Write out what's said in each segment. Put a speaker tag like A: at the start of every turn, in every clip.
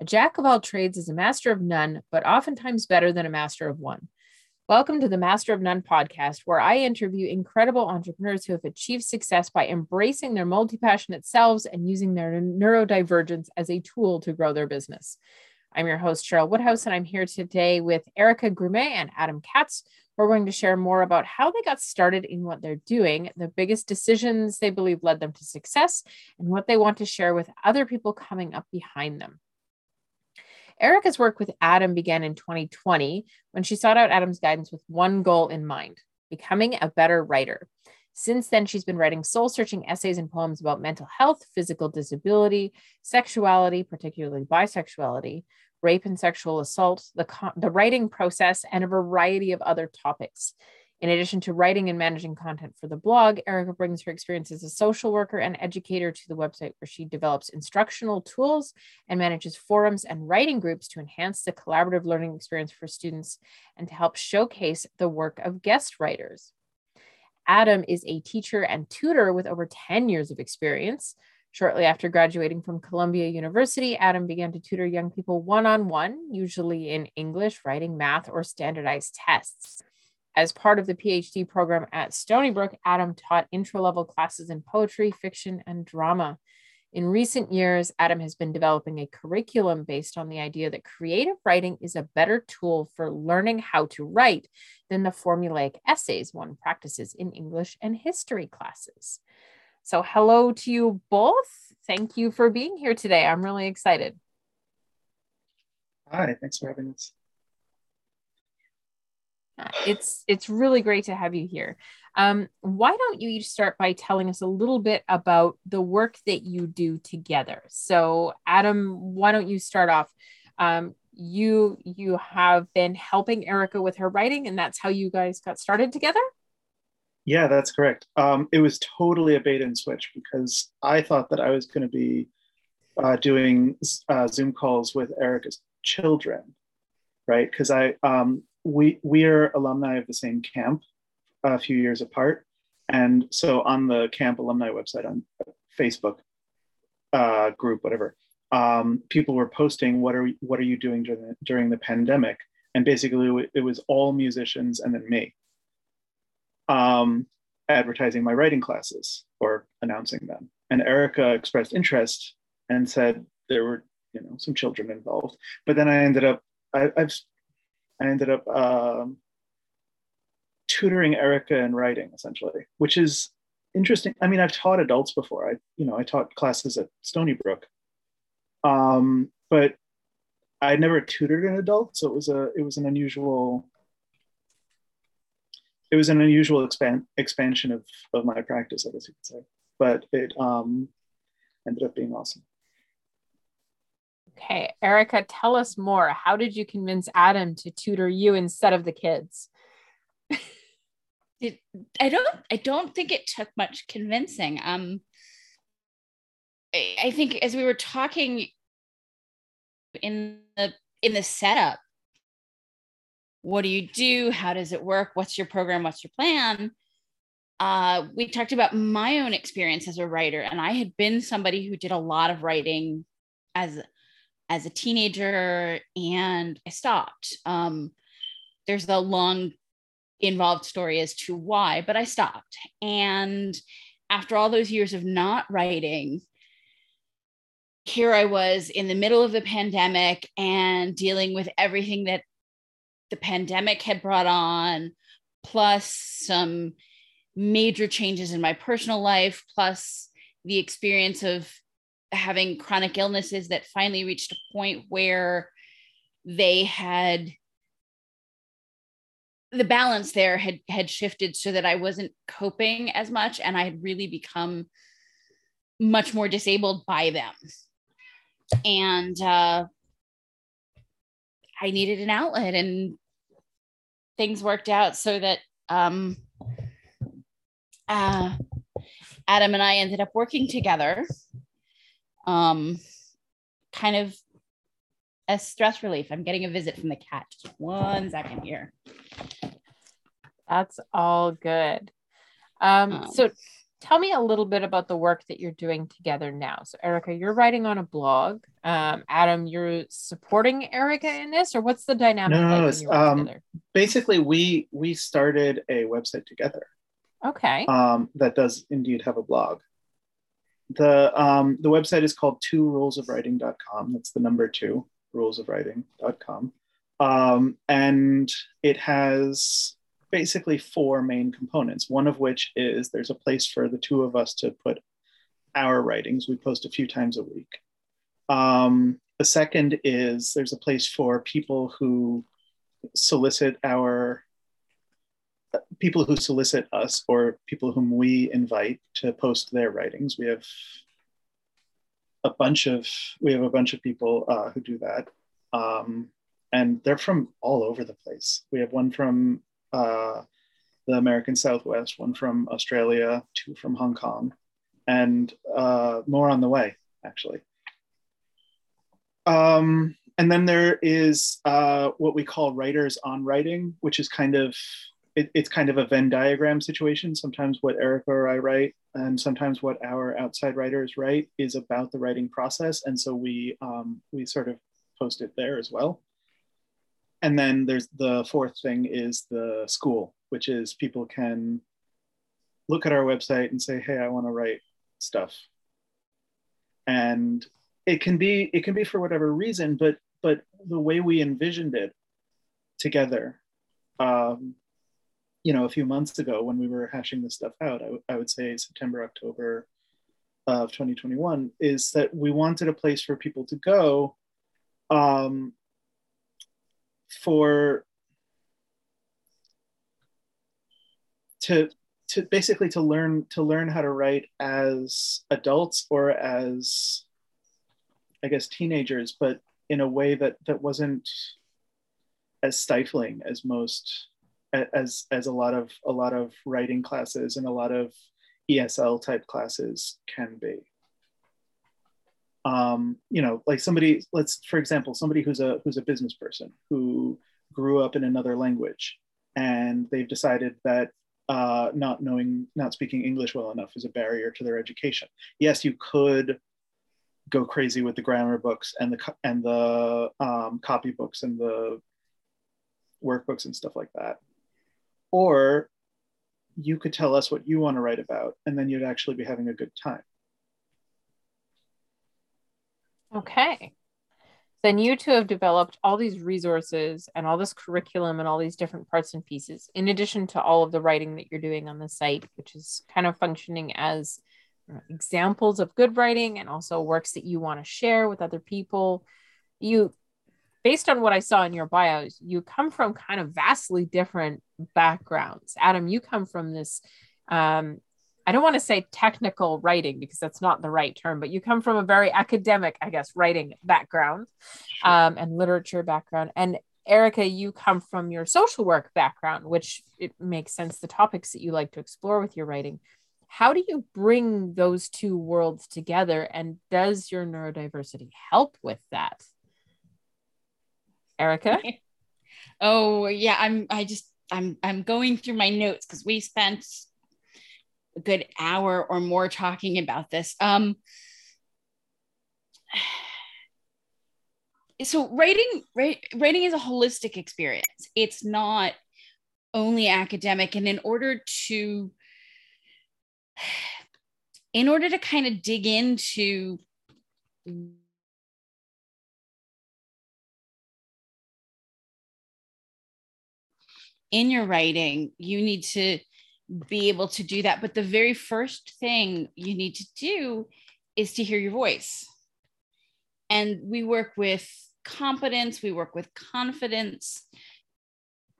A: A jack of all trades is a master of none, but oftentimes better than a master of one. Welcome to the Master of None podcast, where I interview incredible entrepreneurs who have achieved success by embracing their multi passionate selves and using their neurodivergence as a tool to grow their business. I'm your host, Cheryl Woodhouse, and I'm here today with Erika Grumet and Adam Katz. We're going to share more about how they got started in what they're doing, the biggest decisions they believe led them to success, and what they want to share with other people coming up behind them. Erika's work with Adam began in 2020 when she sought out Adam's guidance with one goal in mind becoming a better writer. Since then, she's been writing soul searching essays and poems about mental health, physical disability, sexuality, particularly bisexuality, rape and sexual assault, the, the writing process, and a variety of other topics. In addition to writing and managing content for the blog, Erika brings her experience as a social worker and educator to the website where she develops instructional tools and manages forums and writing groups to enhance the collaborative learning experience for students and to help showcase the work of guest writers. Adam is a teacher and tutor with over 10 years of experience. Shortly after graduating from Columbia University, Adam began to tutor young people one on one, usually in English, writing, math, or standardized tests. As part of the PhD program at Stony Brook, Adam taught intro level classes in poetry, fiction, and drama. In recent years, Adam has been developing a curriculum based on the idea that creative writing is a better tool for learning how to write than the formulaic essays one practices in English and history classes. So, hello to you both. Thank you for being here today. I'm really excited.
B: Hi, thanks for having us
A: it's it's really great to have you here. Um, why don't you each start by telling us a little bit about the work that you do together? So, Adam, why don't you start off? Um, you you have been helping Erika with her writing, and that's how you guys got started together.
B: Yeah, that's correct. Um, it was totally a bait and switch because I thought that I was going to be uh, doing uh, Zoom calls with Erika's children, right? Because I um, we we are alumni of the same camp a few years apart. And so on the camp alumni website on facebook uh, group whatever um, people were posting what are what are you doing during the, during the pandemic? And basically it was all musicians and then me um, advertising my writing classes or announcing them. And erika expressed interest and said there were you know some children involved. But then i ended up I, have I ended up um, tutoring Erika in writing essentially, which is interesting. I mean, I've taught adults before. I, you know, I taught classes at Stony Brook, um, but I never tutored an adult, so it was a it was an unusual it was an unusual expand, expansion of of my practice, I guess you could say. But it um, ended up being awesome.
A: Okay, Erika, tell us more. How did you convince Adam to tutor you instead of the kids?
C: it, I don't I don't think it took much convincing. Um I, I think as we were talking in the in the setup, what do you do? How does it work? What's your program? What's your plan? Uh, we talked about my own experience as a writer, and I had been somebody who did a lot of writing as as a teenager and I stopped. Um, there's a long involved story as to why, but I stopped. And after all those years of not writing, here I was in the middle of the pandemic and dealing with everything that the pandemic had brought on, plus some major changes in my personal life, plus the experience of having chronic illnesses that finally reached a point where they had the balance there had had shifted so that I wasn't coping as much and I had really become much more disabled by them. And uh, I needed an outlet and things worked out so that um, uh, Adam and I ended up working together um, kind of a stress relief. I'm getting a visit from the cat. Just one second here.
A: That's all good. Um, um, so tell me a little bit about the work that you're doing together now. So, Erika, you're writing on a blog. Um, Adam, you're supporting Erika in this, or what's the dynamic?
B: No, like no, um, basically we we started a website together.
A: Okay.
B: Um, that does indeed have a blog. The um, the website is called two rules of writing.com. That's the number two rules of writing.com. Um, and it has basically four main components, one of which is there's a place for the two of us to put our writings. We post a few times a week. Um, the second is there's a place for people who solicit our people who solicit us or people whom we invite to post their writings. We have a bunch of we have a bunch of people uh, who do that, um, and they're from all over the place. We have one from uh, the American Southwest, one from Australia, two from Hong Kong, and uh, more on the way, actually. Um, and then there is uh, what we call writers on writing, which is kind of it, it's kind of a Venn diagram situation. Sometimes what Erika or I write, and sometimes what our outside writers write, is about the writing process, and so we um, we sort of post it there as well and then there's the fourth thing is the school, which is people can look at our website and say, hey, I want to write stuff. And it can be it can be for whatever reason, but but the way we envisioned it together, um, you know, a few months ago when we were hashing this stuff out, I, I would say September, October of 2021, is that we wanted a place for people to go um, for to to basically to learn to learn how to write as adults or as i guess teenagers but in a way that that wasn't as stifling as most as as a lot of a lot of writing classes and a lot of esl type classes can be um, you know, like somebody, let's, for example, somebody who's a who's a business person who grew up in another language, and they've decided that uh, not knowing, not speaking English well enough is a barrier to their education. Yes, you could go crazy with the grammar books and the and the um, copy books and the workbooks and stuff like that, or you could tell us what you want to write about, and then you'd actually be having a good time.
A: Okay. Then you two have developed all these resources and all this curriculum and all these different parts and pieces, in addition to all of the writing that you're doing on the site, which is kind of functioning as examples of good writing and also works that you want to share with other people. You, based on what I saw in your bios, you come from kind of vastly different backgrounds. Adam, you come from this um, I don't want to say technical writing because that's not the right term, but you come from a very academic, I guess, writing background sure. um, and literature background. And Erika, you come from your social work background, which it makes sense the topics that you like to explore with your writing. How do you bring those two worlds together? And does your neurodiversity help with that? Erika?
C: Oh yeah, I'm I just I'm I'm going through my notes because we spent a good hour or more talking about this. Um, so writing, write, writing is a holistic experience. It's not only academic. And in order to, in order to kind of dig into in your writing, you need to be able to do that. But the very first thing you need to do is to hear your voice. And we work with competence, we work with confidence,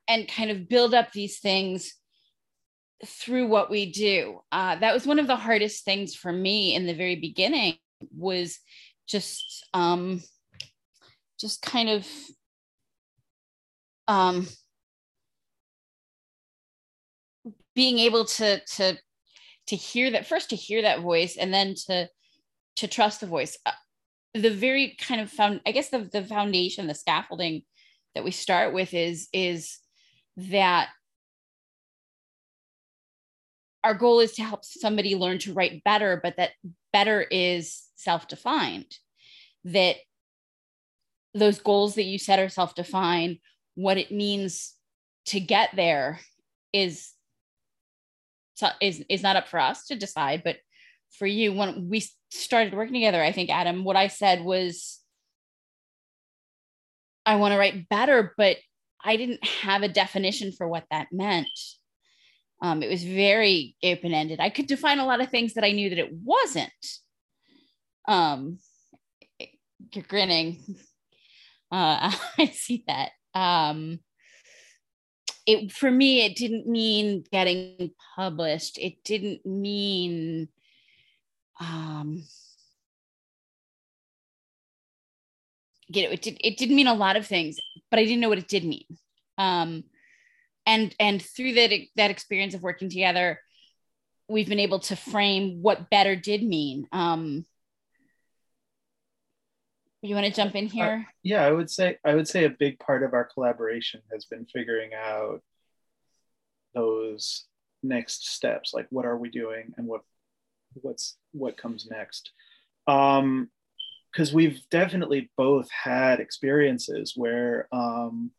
C: and kind of build up these things through what we do. Uh, that was one of the hardest things for me in the very beginning was just um, just kind of um, being able to to to hear that first to hear that voice and then to to trust the voice uh, the very kind of found i guess the, the foundation the scaffolding that we start with is is that our goal is to help somebody learn to write better, but that better is self defined. That those goals that you set are self defined, what it means to get there is is is not up for us to decide but for you when we started working together i think adam what i said was i want to write better but i didn't have a definition for what that meant. Um, it was very open-ended. I could define a lot of things that i knew that it wasn't. Um, you're grinning. Uh, i see that. Um, it for me it didn't mean getting published. It didn't mean um you know it, did, it didn't mean a lot of things but i didn't know what it did mean. Um and and through that that experience of working together we've been able to frame what better did mean. Um you want to jump in here?
B: uh, yeah i would say i would say a big part of our collaboration has been figuring out those next steps like what are we doing and what what's what comes next. Um because we've definitely both had experiences where um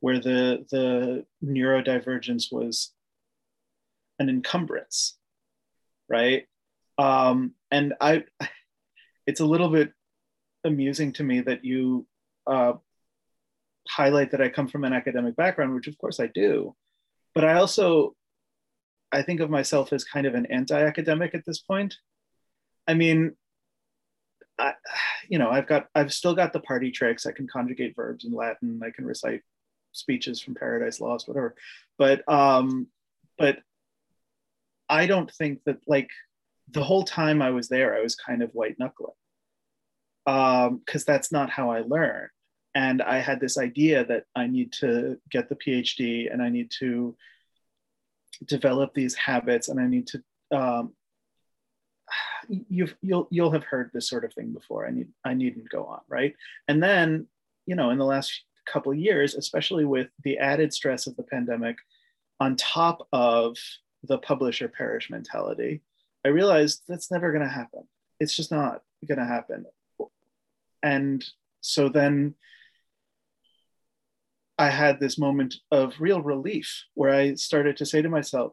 B: where the the neurodivergence was an encumbrance right? Um and i it's a little bit amusing to me that you uh, highlight that I come from an academic background, which of course I do, but I also I think of myself as kind of an anti-academic at this point. I mean, I, you know, I've got I've still got the party tricks. I can conjugate verbs in Latin. I can recite speeches from Paradise Lost, whatever. But um, but I don't think that like the whole time I was there, I was kind of white knuckling because um, that's not how I learn. And I had this idea that I need to get the PhD and I need to develop these habits and I need to. Um, you've you'll you'll have heard this sort of thing before. I need I needn't go on, right? And then you know in the last couple of years, especially with the added stress of the pandemic, on top of the publisher perish mentality, I realized that's never going to happen. It's just not going to happen and so then I had this moment of real relief where I started to say to myself,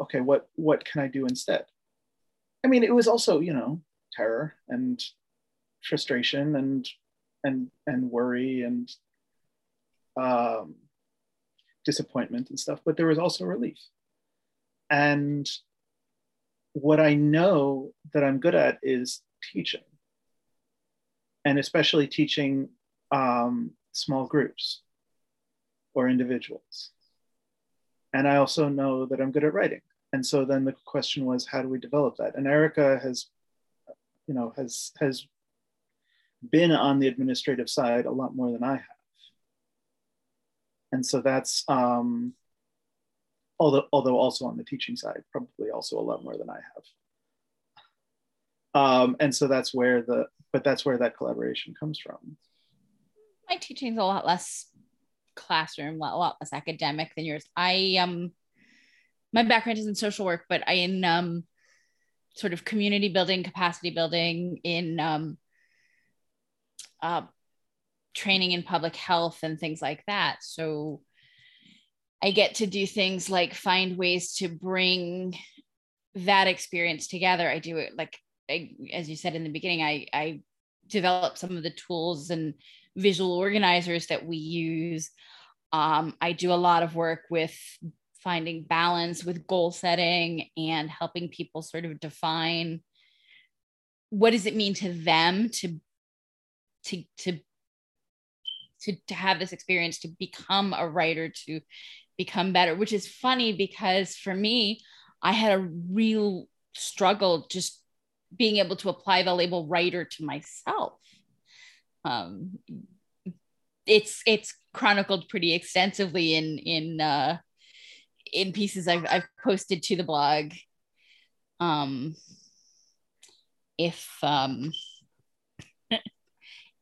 B: okay, what what can I do instead? I mean, it was also, you know, terror and frustration and and and worry and um, disappointment and stuff, but there was also relief. And what I know that I'm good at is teaching and especially teaching um, small groups or individuals. And I also know that I'm good at writing. And so then the question was, how do we develop that? And Erika has, you know, has has been on the administrative side a lot more than I have. And so that's um, although although also on the teaching side, probably also a lot more than I have. Um, and so that's where the but that's where that collaboration comes from.
C: My teaching is a lot less classroom, a lot less academic than yours. I um my background is in social work, but I in um sort of community building, capacity building in um uh training in public health and things like that. So I get to do things like find ways to bring that experience together. I do it like I, as you said in the beginning, I, I developed some of the tools and visual organizers that we use. Um, I do a lot of work with finding balance with goal setting and helping people sort of define what does it mean to them to to to to, to have this experience to become a writer to become better which is funny because for me i had a real struggle just being able to apply the label writer to myself. Um, it's it's chronicled pretty extensively in in uh, in pieces I've, I've posted to the blog. Um, if um, yeah.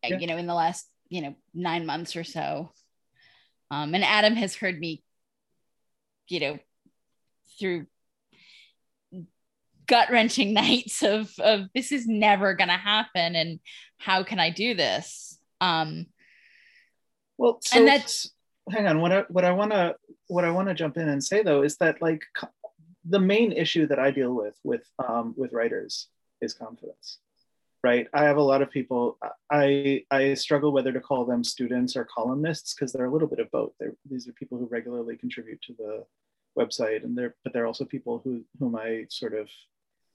C: you know, in the last you know nine months or so, um, and Adam has heard me, you know, through gut wrenching nights of of this is never going to happen and how can I do this? Um,
B: well, so, and that's hang on. What I what I want to what I want to jump in and say though is that like the main issue that I deal with with um, with writers is confidence right i have a lot of people i i struggle whether to call them students or columnists because they're a little bit of both they're, these are people who regularly contribute to the website and they're but they're also people who whom i sort of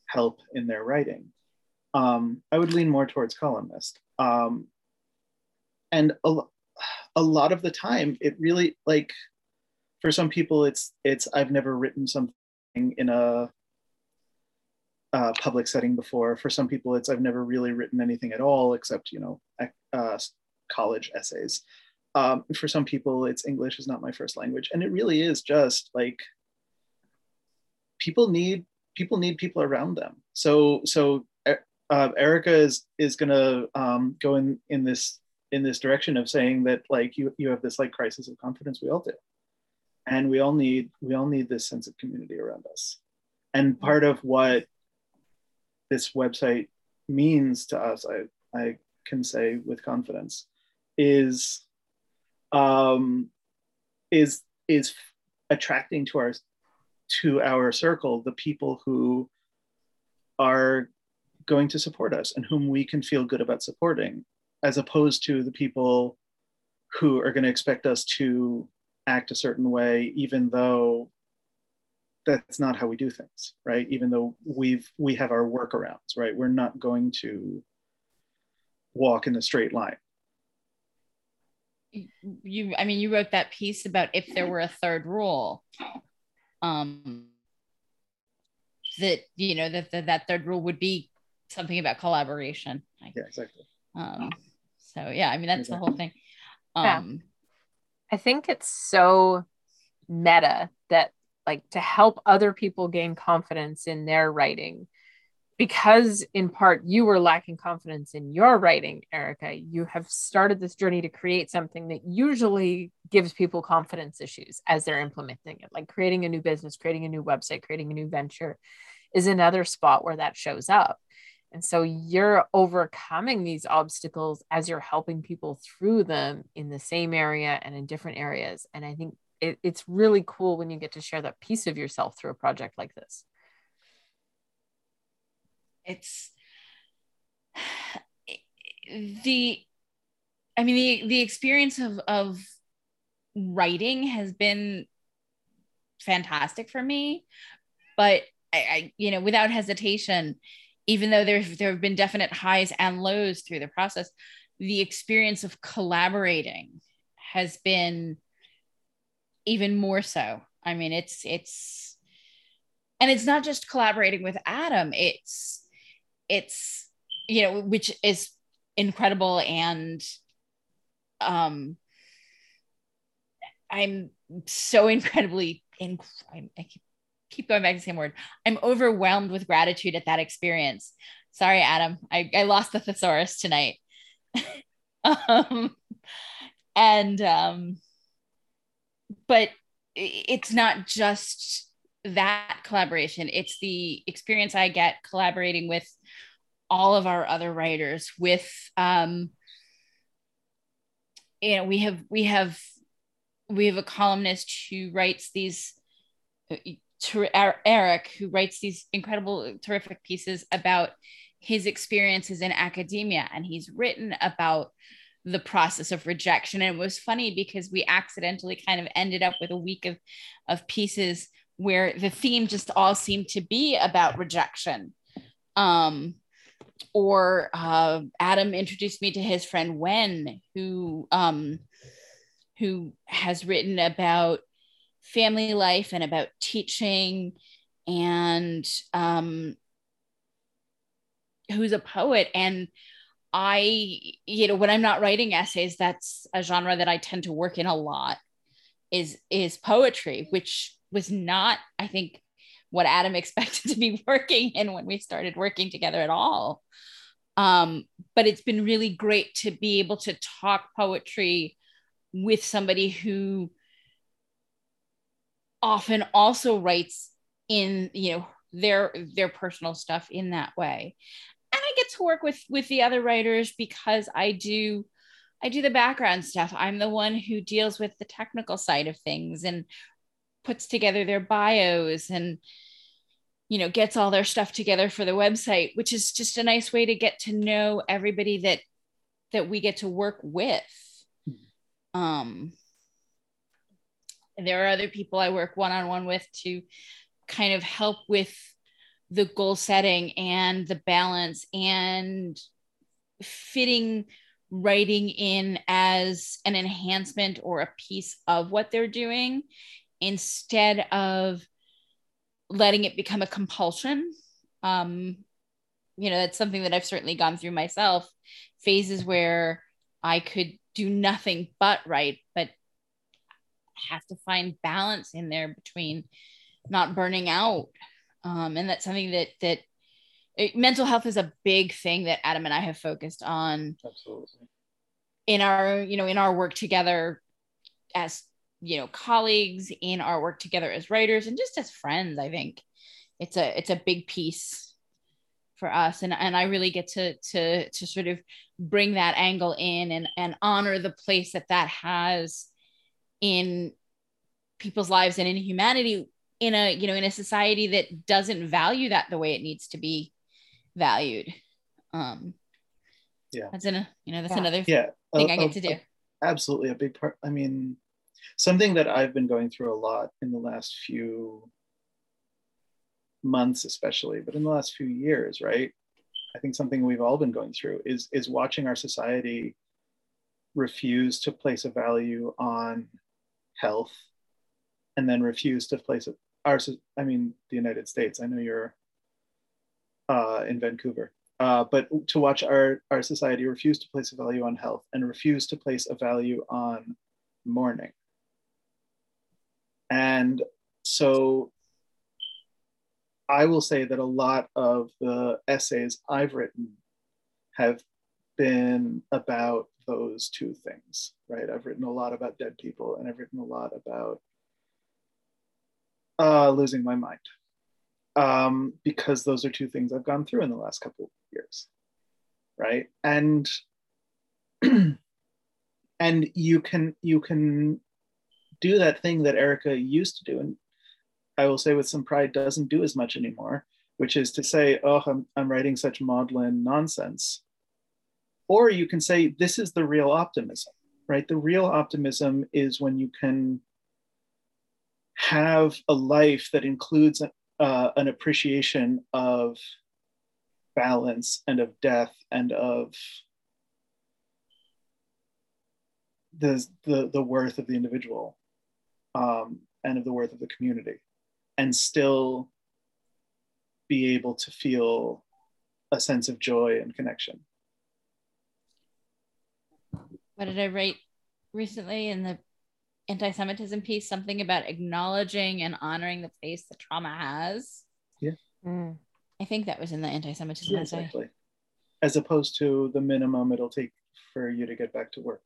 B: help in their writing um, i would lean more towards columnist um, and a, a lot of the time it really like for some people it's it's i've never written something in a public setting before. For some people, it's I've never really written anything at all except you know uh, college essays. Um, for some people, it's English is not my first language, and it really is just like people need people need people around them. So so uh, Erika is is gonna um, go in in this in this direction of saying that like you you have this like crisis of confidence. We all do, and we all need we all need this sense of community around us. And part of what this website means to us, I, I can say with confidence, is um, is is attracting to our to our circle the people who are going to support us and whom we can feel good about supporting, as opposed to the people who are going to expect us to act a certain way, even though that's not how we do things, right? Even though we've we have our workarounds, right? We're not going to walk in a straight line.
C: You, I mean, you wrote that piece about if there were a third rule, um, that you know that that, that third rule would be something about collaboration.
B: Yeah, exactly.
C: Um, so yeah, I mean that's exactly. the whole thing. Um, yeah.
A: I think it's so meta that like to help other people gain confidence in their writing because in part you were lacking confidence in your writing erika you have started this journey to create something that usually gives people confidence issues as they're implementing it like creating a new business creating a new website creating a new venture is another spot where that shows up. And so you're overcoming these obstacles as you're helping people through them in the same area and in different areas. And i think it, it's really cool when you get to share that piece of yourself through a project like this
C: it's the i mean the the experience of of writing has been fantastic for me but I, I you know without hesitation even though there there have been definite highs and lows through the process the experience of collaborating has been even more so. I mean, it's it's and it's not just collaborating with Adam, it's it's you know, which is incredible and um I'm so incredibly in I, keep going back to the same word. I'm overwhelmed with gratitude at that experience. Sorry, Adam. I, I lost the thesaurus tonight. um, and um, but it's not just that collaboration it's the experience i get collaborating with all of our other writers with um you know we have we have we have a columnist who writes these eric who writes these incredible terrific pieces about his experiences in academia and he's written about the process of rejection. And it was funny because we accidentally kind of ended up with a week of, of pieces where the theme just all seemed to be about rejection. Um, or uh, Adam introduced me to his friend Wen, who um, who has written about family life and about teaching, and um, who's a poet. And I, you know, when I'm not writing essays, that's a genre that I tend to work in a lot is is poetry, which was not, I think, what Adam expected to be working in when we started working together at all. Um, but it's been really great to be able to talk poetry with somebody who often also writes in, you know, their their personal stuff in that way and i get to work with with the other writers because i do i do the background stuff i'm the one who deals with the technical side of things and puts together their bios and you know gets all their stuff together for the website which is just a nice way to get to know everybody that that we get to work with hmm. um there are other people i work one-on-one with to kind of help with the goal setting and the balance and fitting writing in as an enhancement or a piece of what they're doing instead of letting it become a compulsion um you know that's something that i've certainly gone through myself phases where i could do nothing but write but have to find balance in there between not burning out. Um, and that's something that that it, mental health is a big thing that adam and i have focused on
B: absolutely.
C: in our you know in our work together as you know colleagues in our work together as writers and just as friends i think it's a it's a big piece for us. And and i really get to to to sort of bring that angle in and and honor the place that that has in people's lives and in humanity in a you know in a society that doesn't value that the way it needs to be valued. Um
B: yeah.
C: that's in a you know that's yeah. another
B: yeah.
C: thing I get to do.
B: absolutely a big part i mean something that I've been going through a lot in the last few months, especially, but in the last few years, right? I think something we've all been going through is is watching our society refuse to place a value on health and then refuse to place it our i mean the united states. I know you're uh, in vancouver. Uh, but to watch our, our society refuse to place a value on health and refuse to place a value on mourning and so I will say that a lot of the essays I've written have been about those two things, right? I've written a lot about dead people and I've written a lot about uh, losing my mind um, because those are two things I've gone through in the last couple of years, right? And and you can you can do that thing that Erika used to do, and I will say with some pride doesn't do as much anymore, which is to say, oh, I'm, I'm writing such maudlin nonsense. Or you can say, this is the real optimism, right? The real optimism is when you can have a life that includes uh, an appreciation of balance and of death and of the, the, the worth of the individual um, and of the worth of the community and still be able to feel a sense of joy and connection.
C: What did I write recently in the anti Semitism piece? Something about acknowledging and honoring the place that trauma has.
B: Yeah.
C: Mm. I think that was in the anti Semitism yeah,
B: Exactly. As opposed to the minimum it'll take for you to get back to work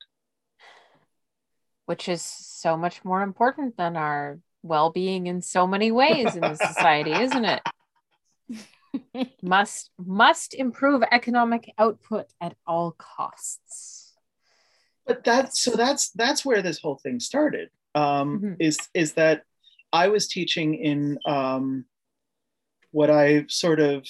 A: which is so much more important than our well-being in so many ways in the society isn't it? Must must improve economic output at all costs.
B: But that's so that's that's where this whole thing started. Um, mm-hmm. is is that i was teaching in um, what i sort of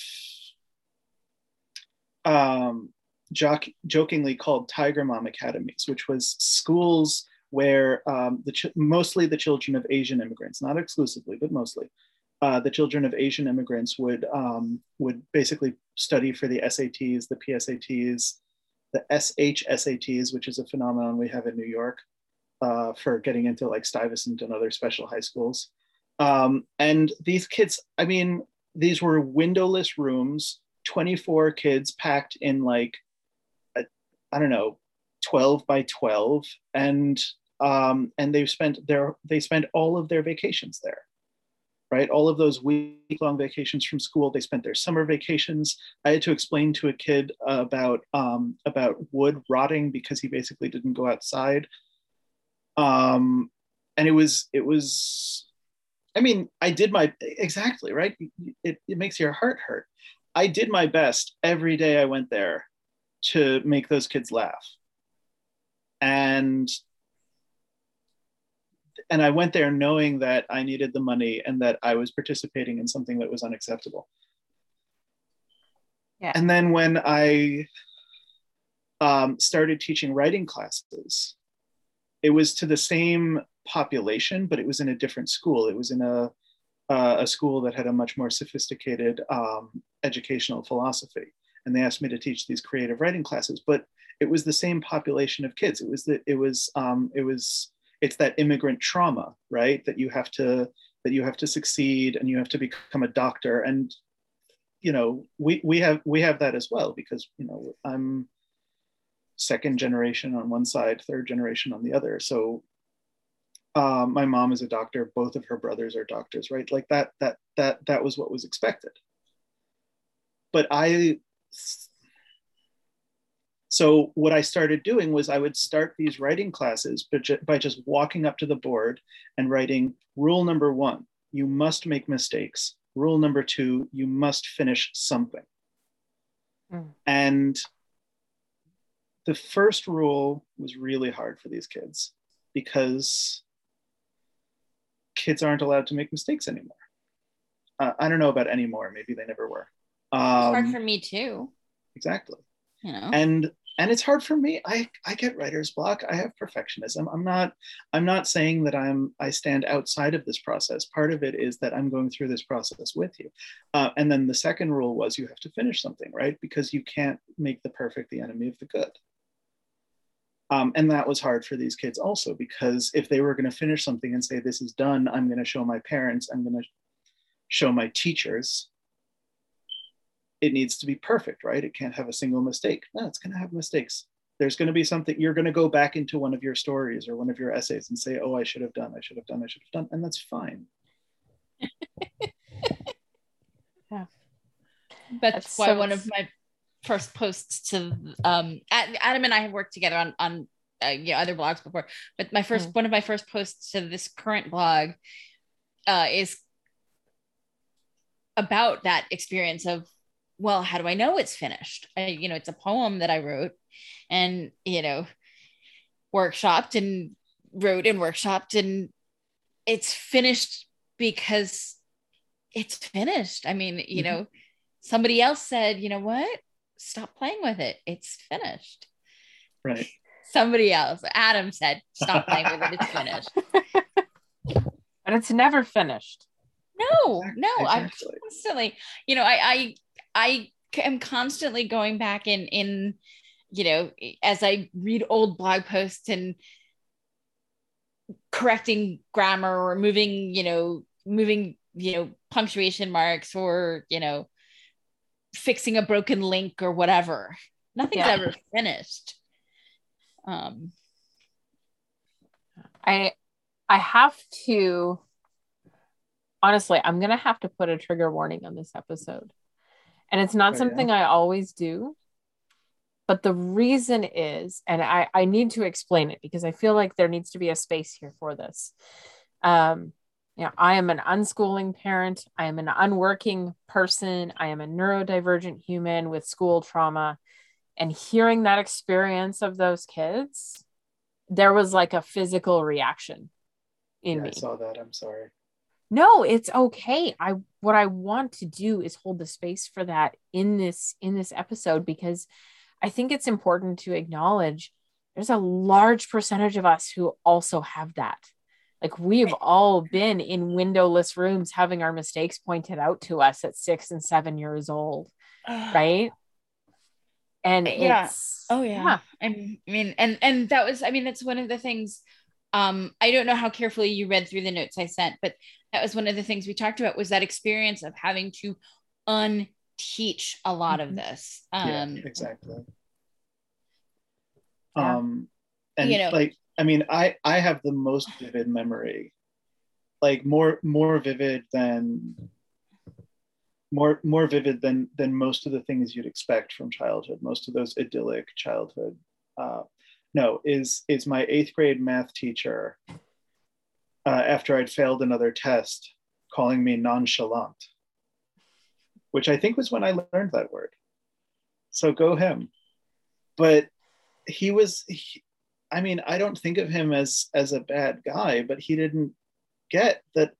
B: um, jock, jokingly called tiger mom academies which was schools where um, the mostly the children of Asian immigrants, not exclusively, but mostly, uh, the children of Asian immigrants would um, would basically study for the SATs, the PSATs, the SHSATs, which is a phenomenon we have in New York uh, for getting into like Stuyvesant and other special high schools. Um, and these kids, I mean, these were windowless rooms, 24 kids packed in like, I don't know, 12 by 12 and um, and they've spent their they spent all of their vacations there right all of those week long vacations from school they spent their summer vacations i had to explain to a kid about um, about wood rotting because he basically didn't go outside um, and it was it was I mean, I did my exactly right. It, it makes your heart hurt. I did my best every day I went there to make those kids laugh. And and I went there knowing that I needed the money and that I was participating in something that was unacceptable. Yeah. And then when I um, started teaching writing classes, it was to the same population, but it was in a different school. It was in a uh, a school that had a much more sophisticated um, educational philosophy, and they asked me to teach these creative writing classes. But it was the same population of kids. It was that it was um, it was it's that immigrant trauma, right? That you have to that you have to succeed and you have to become a doctor. And you know we we have we have that as well because you know i'm second generation on one side third generation on the other. So um, my mom is a doctor. Both of her brothers are doctors right? Like that that that that was what was expected. But i so what i started doing was i would start these writing classes but by just walking up to the board and writing rule number one you must make mistakes rule number two you must finish something mm. and the first rule was really hard for these kids because kids aren't allowed to make mistakes anymore. Uh, I don't know about anymore. Maybe they never were.
C: Um, hard for me too.
B: Exactly. You know, and and it's hard for me. I I get writer's block. I have perfectionism. I'm not I'm not saying that I'm I stand outside of this process. Part of it is that I'm going through this process with you. Uh, and then the second rule was you have to finish something, right? Because you can't make the perfect the enemy of the good. Um, and that was hard for these kids also because if they were going to finish something and say, This is done, I'm going to show my parents, I'm going to show my teachers, it needs to be perfect, right? It can't have a single mistake. No, it's going to have mistakes. There's going to be something you're going to go back into one of your stories or one of your essays and say, Oh, I should have done, I should have done, I should have done. And that's fine.
C: yeah. That's, that's why so one of my first posts to um Adam and I have worked together on on uh, you know, other blogs before, but my first mm. one of my first posts to this current blog uh, is about that experience of well, how do I know it's finished? I, you know, it's a poem that I wrote, and you know, workshopped and wrote and workshopped, and it's finished because it's finished. I mean, you mm-hmm. know, somebody else said, you know what? stop playing with it. It's finished.
B: Right.
C: Somebody else, Adam said, stop playing with it. It's finished.
A: and it's never finished.
C: No, no. Exactly. I'm constantly, you know, I, I, I am constantly going back in, in, you know, as I read old blog posts and correcting grammar or moving, you know, moving, you know, punctuation marks or, you know, fixing a broken link or whatever. Nothing's yeah. ever finished. Um,
A: I I have to honestly, I'm gonna have to put a trigger warning on this episode. And it's not oh, something yeah. I always do. But the reason is, and I, I need to explain it because I feel like there needs to be a space here for this. Um, you know, I am an unschooling parent. I am an unworking person. I am a neurodivergent human with school trauma. And hearing that experience of those kids, there was like a physical reaction in yeah, me.
B: I saw that. I'm sorry.
A: No, it's okay. I what I want to do is hold the space for that in this in this episode because I think it's important to acknowledge there's a large percentage of us who also have that. Like we've all been in windowless rooms having our mistakes pointed out to us at six and seven years old right? And
C: yeah. Oh yeah. yeah. I mean and and that was i mean that's one of the things um i don't know how carefully you read through the notes i sent but that was one of the things we talked about was that experience of having to unteach a lot mm-hmm. of this um
B: yeah, exactly yeah. um and you know like I mean, I I have the most vivid memory, like more more vivid than more more vivid than than most of the things you'd expect from childhood. Most of those idyllic childhood. Uh, no, is is my eighth grade math teacher. Uh, after I'd failed another test, calling me nonchalant, which I think was when I learned that word. So go him. But he was, he, I mean, I don't think of him as as a bad guy, but he didn't get that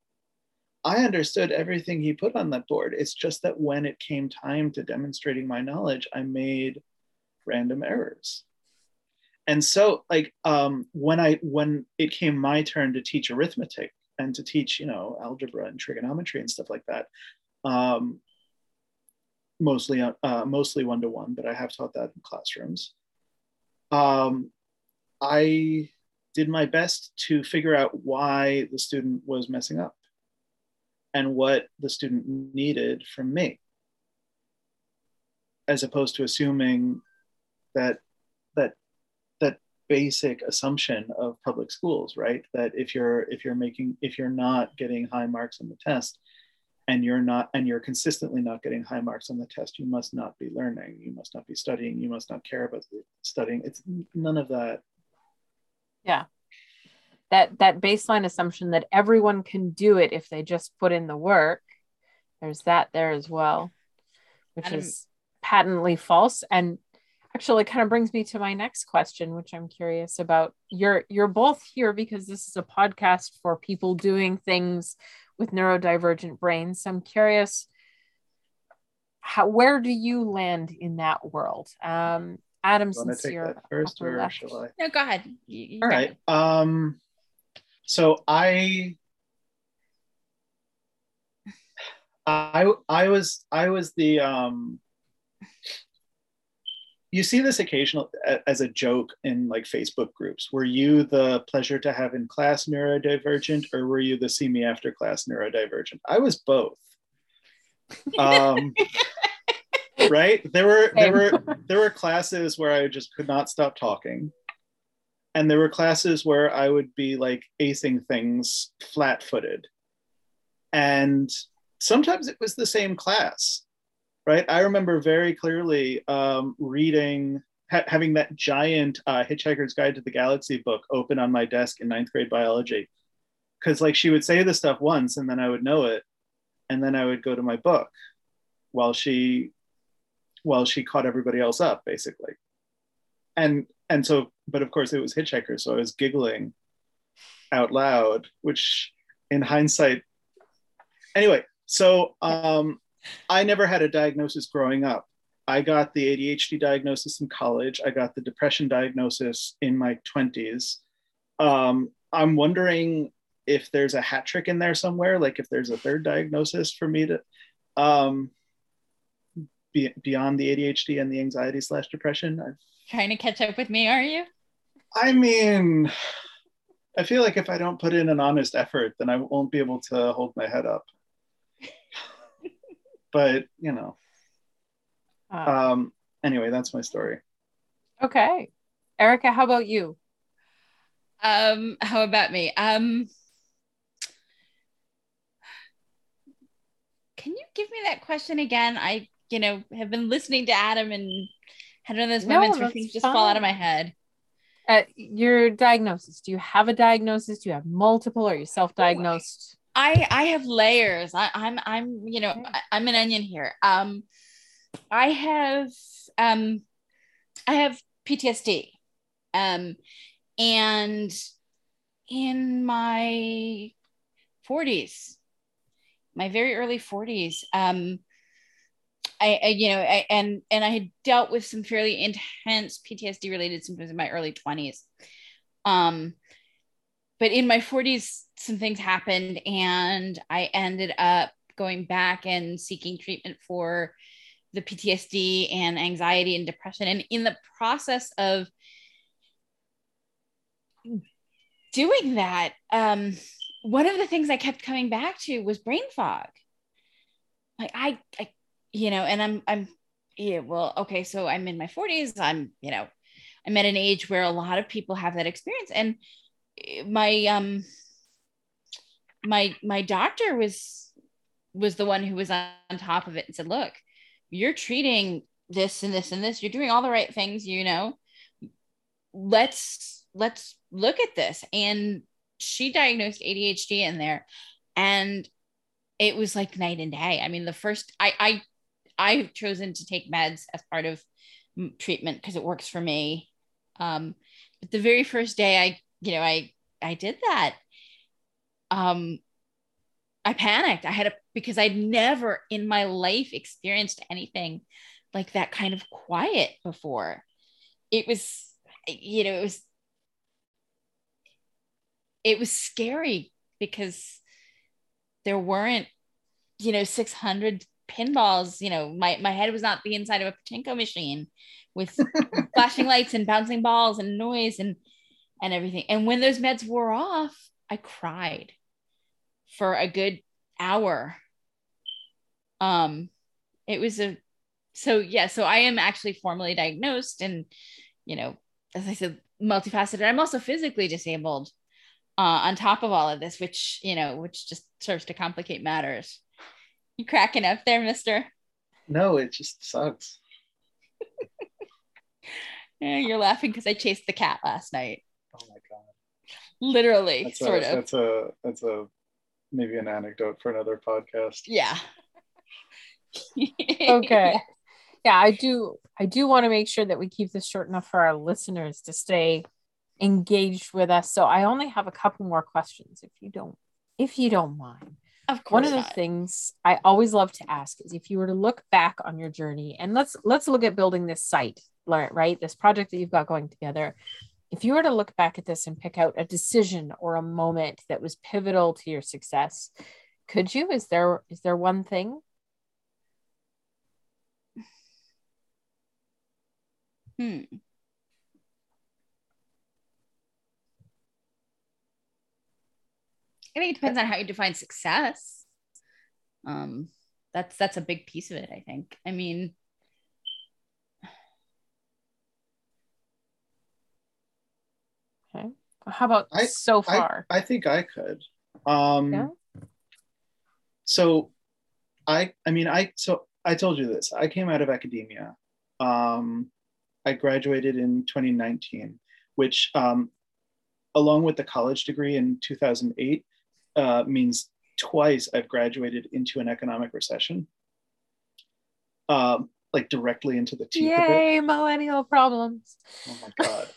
B: I understood everything he put on that board. It's just that when it came time to demonstrating my knowledge, I made random errors. And so like um, when I when it came my turn to teach arithmetic and to teach, you know, algebra and trigonometry and stuff like that, um, mostly uh, mostly one to one, but I have taught that in classrooms. Um, I did my best to figure out why the student was messing up and what the student needed from me as opposed to assuming that basic assumption of public schools right? That if you're if you're making if you're not getting high marks on the test and you're not and you're consistently not getting high marks on the test you must not be learning. You must not be studying. You must not care about studying. It's none of that.
A: Yeah. That that baseline assumption that everyone can do it if they just put in the work there's that there as well which is patently false. And actually kind of brings me to my next question which i'm curious about. You're you're both here because this is a podcast for people doing things with neurodivergent brains. So i'm curious how where do you land in that world? Um adam since you're
B: first or left. shall i?
C: No go ahead. You,
B: you all right. um so i i i was i was the um you see this occasional as a joke in like Facebook groups. Were you the pleasure to have in class neurodivergent, or were you the see me after class neurodivergent? I was both. Um, right? There were there were there were classes where I just could not stop talking, and there were classes where I would be like acing things flat-footed, and sometimes it was the same class right? I remember very clearly um, reading, ha- having that giant uh, Hitchhiker's Guide to the Galaxy book open on my desk in ninth grade biology. Because, like, she would say the stuff once and then I would know it. And then I would go to my book while she while she caught everybody else up basically and and so but of course it was hitchhiker so i was giggling out loud which in hindsight anyway so um I never had a diagnosis growing up. I got the ADHD diagnosis in college. I got the depression diagnosis in my 20s. Um, I'm wondering if there's a hat trick in there somewhere, like if there's a third diagnosis for me to, um, be, beyond the ADHD and the anxiety slash depression. I've,
C: Trying to catch up with me, are you?
B: I mean, I feel like if I don't put in an honest effort, then I won't be able to hold my head up but you know. Uh, um anyway that's my story.
A: Okay. Erika how about you?
C: Um how about me? Um can you give me that question again? I you know have been listening to adam and had one of those moments no, where things just fall out of my head.
A: Uh, your diagnosis do you have a diagnosis? Do you have multiple? Or are you self-diagnosed
C: I I have layers. I, I'm I'm you know I, am an onion here. Um, I have um, I have PTSD, um, and in my 40s, my very early 40s, um, I, I you know I, and and I had dealt with some fairly intense PTSD related symptoms in my early 20s. Um, but in my 40s some things happened and i ended up going back and seeking treatment for the ptsd and anxiety and depression. And in the process of doing that um, one of the things i kept coming back to was brain fog. Like i, I you know and i'm i'm yeah well okay so i'm in my 40s i'm you know i'm at an age where a lot of people have that experience. And my um my my doctor was was the one who was on top of it and said look you're treating this and this and this you're doing all the right things you know let's let's look at this and she diagnosed ADHD in there and it was like night and day. I mean, the first I I I've chosen to take meds as part of treatment because it works for me. Um, but the very first day I, you know, I I did that. Um, I panicked. I had a because I'd never in my life experienced anything like that kind of quiet before. It was, you know, it was it was scary because there weren't, you know, 600 pinballs. You know, my, my head was not the inside of a pachinko machine with flashing lights and bouncing balls and noise and and everything. And when those meds wore off, I cried for a good hour. Um, it was a so yeah, so I am actually formally diagnosed and you know, as I said, multifaceted. I'm also physically disabled uh, on top of all of this, which you know, which just serves to complicate matters. You cracking up there, Mister?
B: No, it just sucks.
C: yeah, you're laughing because I chased the cat last night.
B: My god!
C: Literally,
B: that's
C: sort
B: a,
C: of.
B: That's a that's a maybe an anecdote for another podcast.
C: Yeah.
A: okay. Yeah, I do. I do want to make sure that we keep this short enough for our listeners to stay engaged with us. So I only have a couple more questions, if you don't, if you don't mind.
C: Of course.
A: One of the
C: not.
A: things I always love to ask is if you were to look back on your journey, and let's let's look at building this site, right? This project that you've got going together. If you were to look back at this and pick out a decision or a moment that was pivotal to your success, could you? Is there is there one thing?
C: Hmm. I think it depends on how you define success. Um, that's that's a big piece of it. I think. I mean,
A: Okay. How about
B: I-
A: so far?
B: I think I could. Um,
A: Yeah?
B: So, I I mean I so I told you this. I came out of academia. Um, I graduated in 2019, which um, along with the college degree in 2008 uh, means twice I've graduated into an economic recession. Um, like directly into the teeth of it.
A: Yay, millennial problems.
B: Oh my God.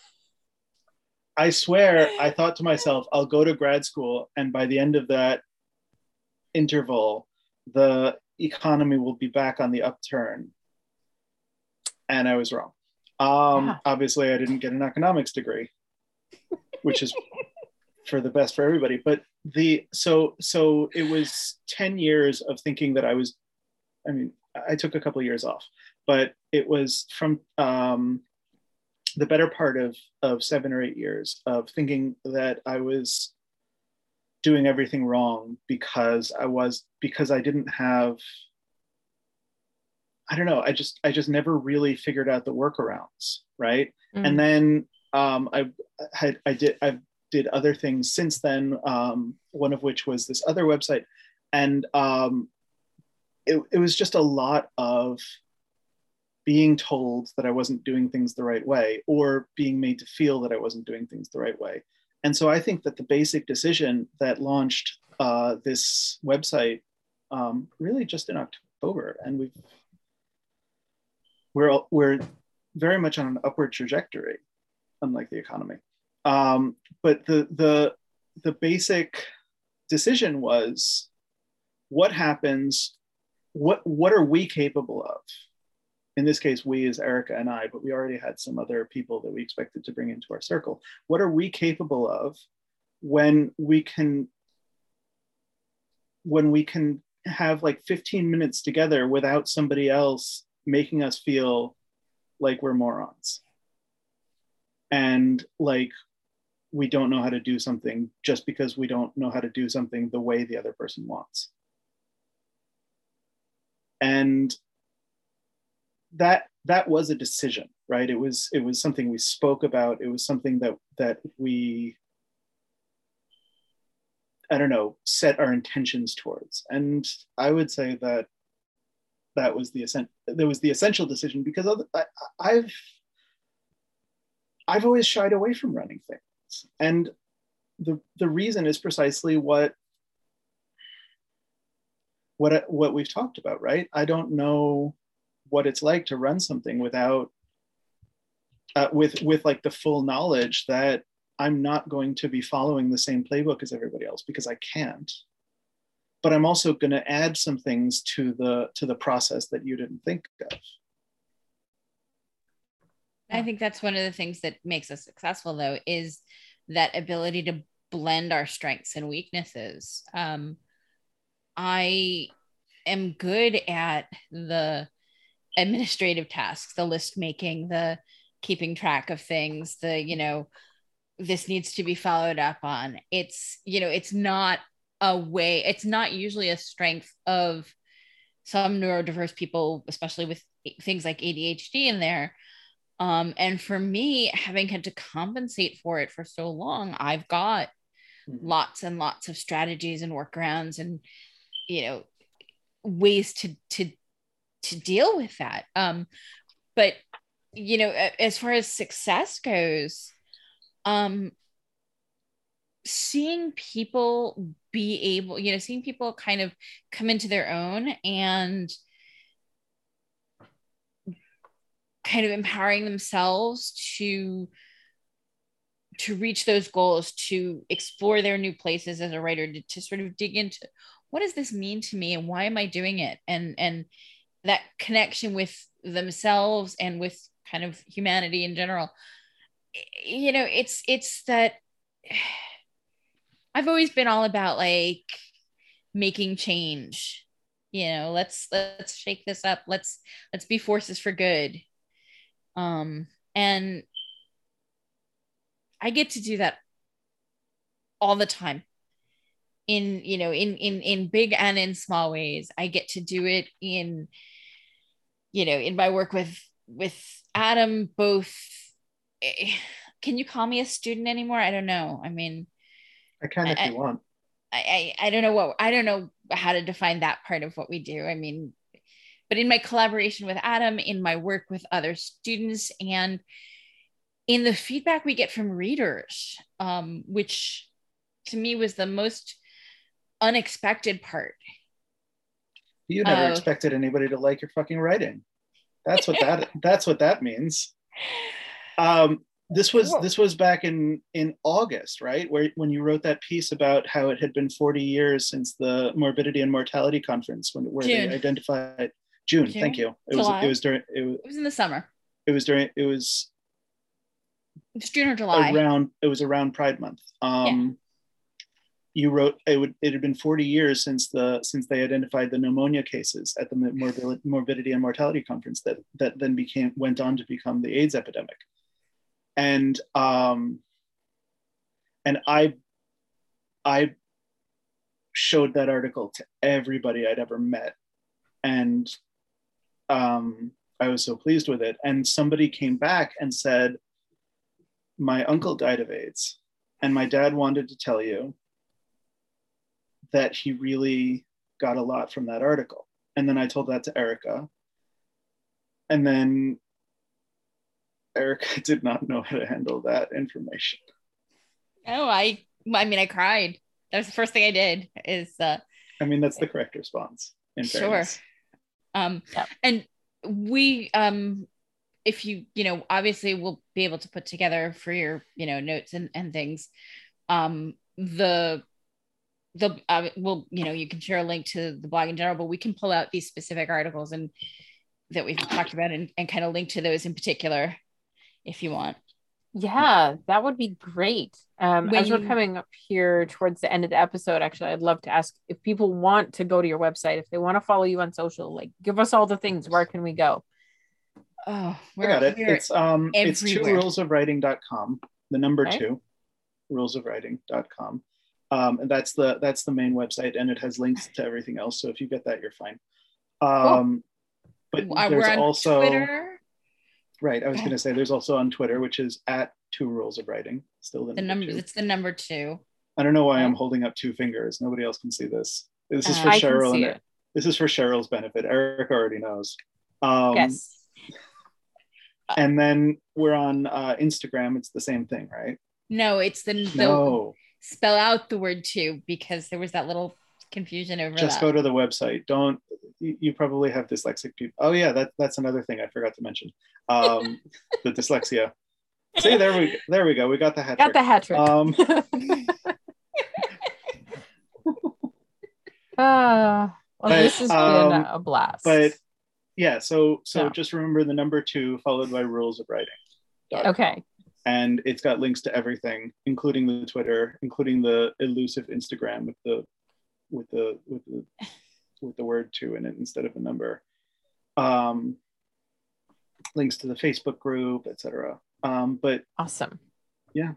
B: I swear, I thought to myself, I'll go to grad school, and by the end of that interval, the economy will be back on the upturn. And I was wrong. Um,
A: Yeah.
B: Obviously, I didn't get an economics degree, which is for the best for everybody. But the so so it was 10 years of thinking that I was, I mean, I took a couple of years off, but it was from um, the better part of of seven or eight years of thinking that I was doing everything wrong because I was because I didn't have I don't know I just I just never really figured out the workarounds right
A: Mm.
B: and then um, I had I did I did other things since then um, one of which was this other website and um, it, it was just a lot of being told that I wasn't doing things the right way or being made to feel that I wasn't doing things the right way. And so I think that the basic decision that launched uh, this website um, really just in October, and we've we're we're very much on an upward trajectory, unlike the economy. Um, but the the the basic decision was what happens what what are we capable of in this case we is erika and i but we already had some other people that we expected to bring into our circle. What are we capable of when we can when we can have like 15 minutes together without somebody else making us feel like we're morons? And like we don't know how to do something just because we don't know how to do something the way the other person wants. And that that was a decision right? It was it was something we spoke about. It was something that that we i don't know set our intentions towards. And i would say that that was the essential there was the essential decision because other, I, i've i've always shied away from running things. And the the reason is precisely what what what we've talked about, right? I don't know what it's like to run something without uh, with with like the full knowledge that I'm not going to be following the same playbook as everybody else because I can't. But I'm also going to add some things to the to the process that you didn't think of.
C: I think that's one of the things that makes us successful, though, is that ability to blend our strengths and weaknesses. Um, I am good at the administrative tasks, the list making, the keeping track of things, the, you know, this needs to be followed up on. It's, you know, it's not a way, it's not usually a strength of some neurodiverse people, especially with things like ADHD in there. Um, and for me, having had to compensate for it for so long, I've got mm-hmm. lots and lots of strategies and workarounds and, you know, ways to to to deal with that. Um, but you know, as far as success goes, um, seeing people be able, you know, seeing people kind of come into their own and kind of empowering themselves to to reach those goals to explore their new places as a writer to, to sort of dig into what does this mean to me and why am i doing it and and that connection with themselves and with kind of humanity in general you know it's it's that i've always been all about like making change. You know let's let's shake this up. Let's let's be forces for good. Um and i get to do that all the time. In you know in in in big and in small ways i get to do it in you know in my work with with adam both eh, can you call me a student anymore? I don't know. I mean
B: i can if
C: I,
B: you want.
C: I, I i don't know what i don't know how to define that part of what we do. I mean but in my collaboration with adam in my work with other students and in the feedback we get from readers um, which to me was the most unexpected part.
B: You never uh, expected anybody to like your fucking writing. That's what that that's what that means. Um, this was this was back in in August, right? Where when you wrote that piece about how it had been 40 years since the morbidity and mortality conference when where June. they identified June, June, thank you. It July. was it was during it was,
C: it was in the summer.
B: It was during it was
C: it's June or July.
B: Around it was around Pride Month. Um you wrote it would it had been 40 years since the since they identified the pneumonia cases at the morbidity, morbidity and mortality conference that that then became went on to become the AIDS epidemic, and um, and I I showed that article to everybody I'd ever met, and um, I was so pleased with it. And somebody came back and said, "My uncle died of AIDS." And my dad wanted to tell you that he really got a lot from that article. And then I told that to Erika. And then Erika did not know how to handle that information.
C: Oh, I I mean I cried. That was the first thing I did is uh
B: I mean that's the correct response. In sure. Fairness.
C: Um yeah. and we um if you you know obviously we'll be able to put together for your you know notes and, and things um the the uh, well you know you can share a link to the blog in general but we can pull out these specific articles and that we've talked about and, and kind of link to those in particular if you want.
A: Yeah that would be great. Um when as we're coming up here towards the end of the episode actually i'd love to ask if people want to go to your website if they want to follow you on social like give us all the things. Where can we go?
C: Oh
B: we got it. it's um everywhere. it's two rules of writing.com the number okay. two rules of writing.com um, and that's the that's the main website, and it has links to everything else. So if you get that, you're fine. Um, But uh, there's also Twitter. right. I was going to say there's also on Twitter, which is at Two Rules of Writing. Still
C: the, the number. Two. It's the number two.
B: I don't know why I'm holding up two fingers. Nobody else can see this. This is uh, for Cheryl and it. this is for Cheryl's benefit. Eric already knows. Um, yes. And then we're on uh, Instagram. It's the same thing, right?
C: No, it's the, the no spell out the word two because there was that little confusion over
B: just
C: that.
B: go to the website. Don't you, you probably have dyslexic people. Oh yeah, that that's another thing I forgot to mention. Um, the dyslexia. See, there we there we go. We got the hat.
A: Got the hat trick.
B: Um,
A: uh, well,
B: But,
A: this has
B: um,
A: been a blast.
B: but yeah, so so
A: Yeah.
B: just remember the number two followed by rules of writing. dot
A: okay.
B: And it's got links to everything, including the Twitter, including the elusive Instagram with the with the with the with the word two in it instead of a number. Um, links to the Facebook group, etc. Um, but
A: Awesome.
C: yeah,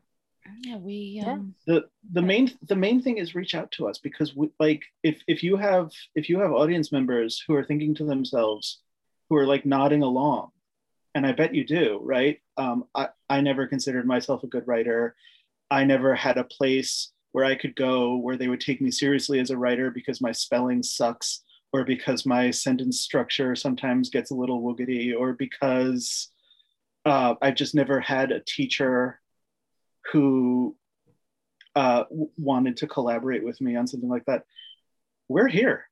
C: we
A: Yeah.
C: um,
B: the the main the main thing is reach out to us because we, like if if you have if you have audience members who are thinking to themselves who are like nodding along and i bet you do right? Um, I, I never considered myself a good writer. I never had a place where i could go where they would take me seriously as a writer because my spelling sucks or because my sentence structure sometimes gets a little woogity or because uh, i've just never had a teacher who uh, wanted to collaborate with me on something like that. We're here.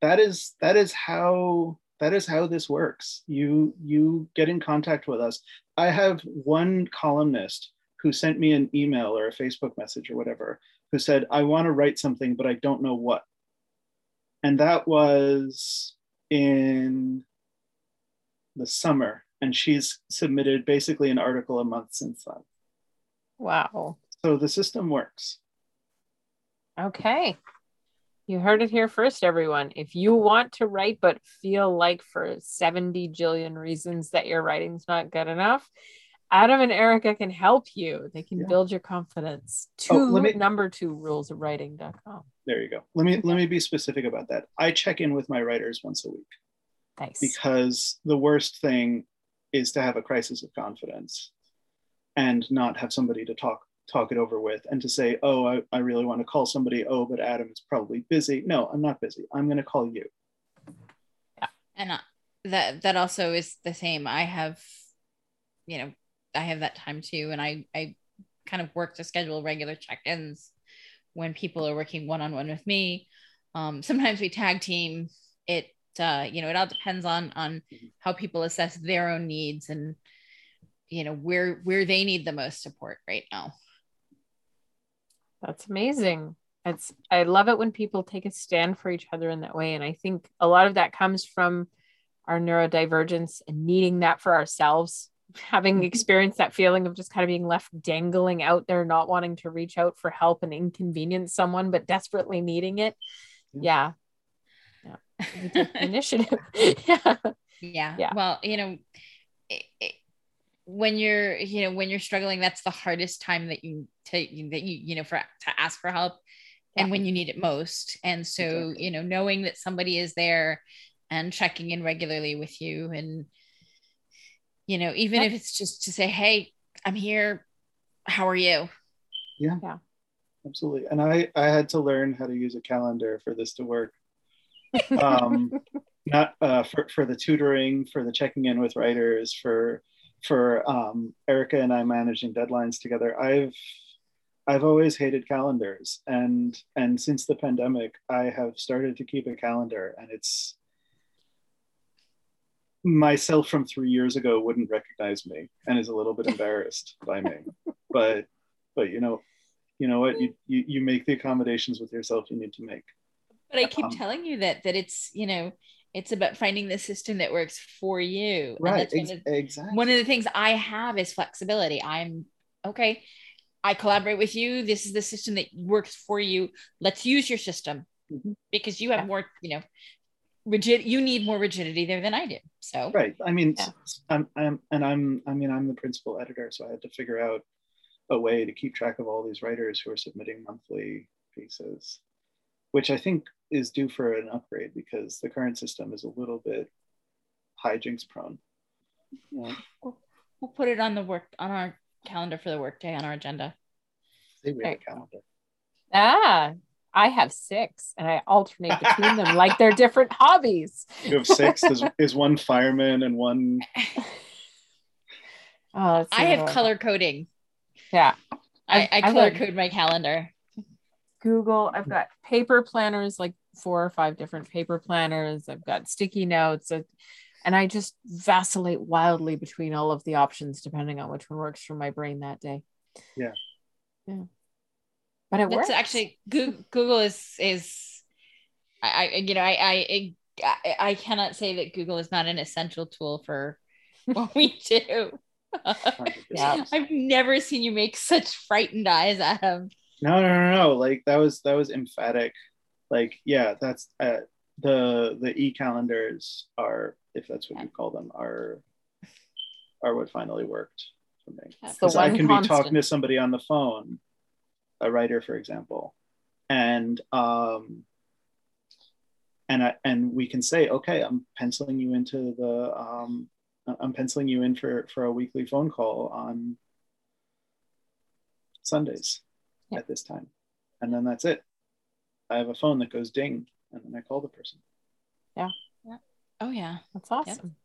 B: That is that is how that is how this works. You you get in contact with us. I have one columnist who sent me an email or a facebook message or whatever who said i want to write something but i don't know what. And that was in the summer and she's submitted basically an article a month since then.
A: Wow.
B: so the system works.
A: Okay. You heard it here first, everyone. If you want to write but feel like for 70 jillion reasons that your writing's not good enough, Adam and Erika can help you. They can
B: Yeah.
A: build your confidence. To
B: Oh, let me-
A: number two rules of writing.com.
B: there you go let me let me be specific about that i check in with my writers once a week
A: Nice.
B: because the worst thing is to have a crisis of confidence and not have somebody to talk talk it over with and to say oh i, I really want to call somebody. Oh but adam is probably busy. No i'm not busy. I'm going to call you. Yeah.
C: and uh, that that also is the same. I have you know i have that time too and i i kind of work to schedule regular check-ins when people are working one-on-one with me. Um, sometimes we tag team it uh, you know it all depends on on how people assess their own needs and you know where where they need the most support right now
A: That's amazing. It's I love it when people take a stand for each other in that way. And I think a lot of that comes from our neurodivergence and needing that for ourselves, having mm-hmm. experienced that feeling of just kind of being left dangling out there, not wanting to reach out for help and inconvenience someone, but desperately needing it. Yeah. Yeah. Initiative. yeah.
C: yeah
A: Yeah.
C: well you know it, it, when you're you know when you're struggling that's the hardest time that you take that you you know for to ask for help and when you need it most. And so
B: Exactly.
C: you know knowing that somebody is there and checking in regularly with you and you know even
A: Yeah.
C: if it's just to say hey i'm here. How are you? Yeah. Yeah.
B: Absolutely. And i i had to learn how to use a calendar for this to work. Um not uh for, for the tutoring for the checking in with writers for for um erika and i managing deadlines together i've i've always hated calendars. And and since the pandemic i have started to keep a calendar and it's myself from three years ago wouldn't recognize me and is a little bit embarrassed by me. But but you know you know what? You, you you make the accommodations with yourself you need to make.
C: But i keep
B: Um,
C: telling you that that it's you know it's about finding the system that works for you
B: right
C: one of-
B: exactly
C: one of the things I have is flexibility. I'm okay. I collaborate with you. This is the system that works for you. Let's use your system
B: Mhm.
C: because you have
A: Yeah.
C: more, you know, rigid. You need more rigidity there than I do. So
B: right i mean
A: Yeah.
B: I'm, I'm and i'm i mean i'm the principal editor so i had to figure out a way to keep track of all these writers who are submitting monthly pieces which i think is due for an upgrade because the current system is a little bit hijinks prone yeah.
C: we'll, we'll put it on the work on our calendar for the workday on our agenda.
B: Say we have a calendar
A: Ah, I have six and I alternate between them like they're different hobbies.
B: you have six is, is one fireman and one?
A: that's
C: I have color coding.
A: Yeah.
C: I,
A: I've-
C: I color
A: got-
C: code my calendar.
A: Google. I've hmm. got paper planners, like four or five different paper planners. I've got sticky notes. And I just vacillate wildly between all of the options depending on which one works for my brain that day.
B: Yeah.
A: Yeah. But it
C: That's
A: works.
C: actually Google, Google is is I, I you know I, I I I cannot say that Google is not an essential tool for what we do.
A: Yeah.
C: I've never seen you make such frightened eyes at him.
B: No, no, no, no. Like that was that was emphatic. Like, yeah, that's uh, the the e calendars are, if that's what you call them, are are what finally worked for me. Because I can be
A: constant.
B: talking to somebody on the phone, a writer, for example, and um, and I and we can say, okay, I'm penciling you into the um, I'm penciling you in for for a weekly phone call on Sundays
A: Yeah.
B: at this time, and then that's it. I have a phone that goes ding, and then I call the person. Yeah. yeah.
C: Oh yeah.
A: That's awesome.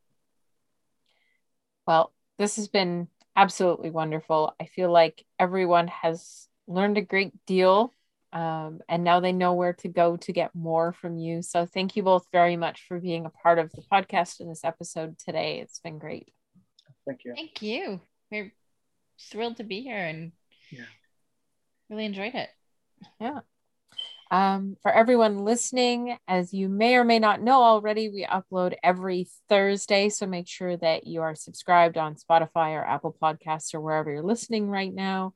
A: Well, this has been absolutely wonderful. I feel like everyone has learned a great deal. Um, and now they know where to go to get more from you. So thank you both very much for being a part of the podcast in this episode today. It's been great.
B: Thank you.
C: Thank you. We're thrilled to be here and
B: Yeah.
C: Really enjoyed it. Yeah.
A: Um, for everyone listening, as you may or may not know already, we upload every Thursday. So make sure that you are subscribed on Spotify or Apple Podcasts or wherever you're listening right now.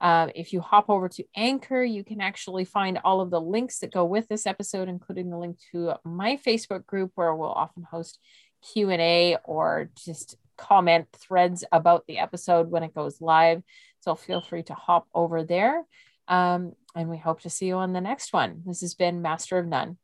A: Uh, if you hop over to Anchor, you can actually find all of the links that go with this episode, including the link to my Facebook group, where we'll often host Q and A or just comment threads about the episode when it goes live. So feel free to hop over there. Um, and we hope to see you on the next one. This has been Master of None.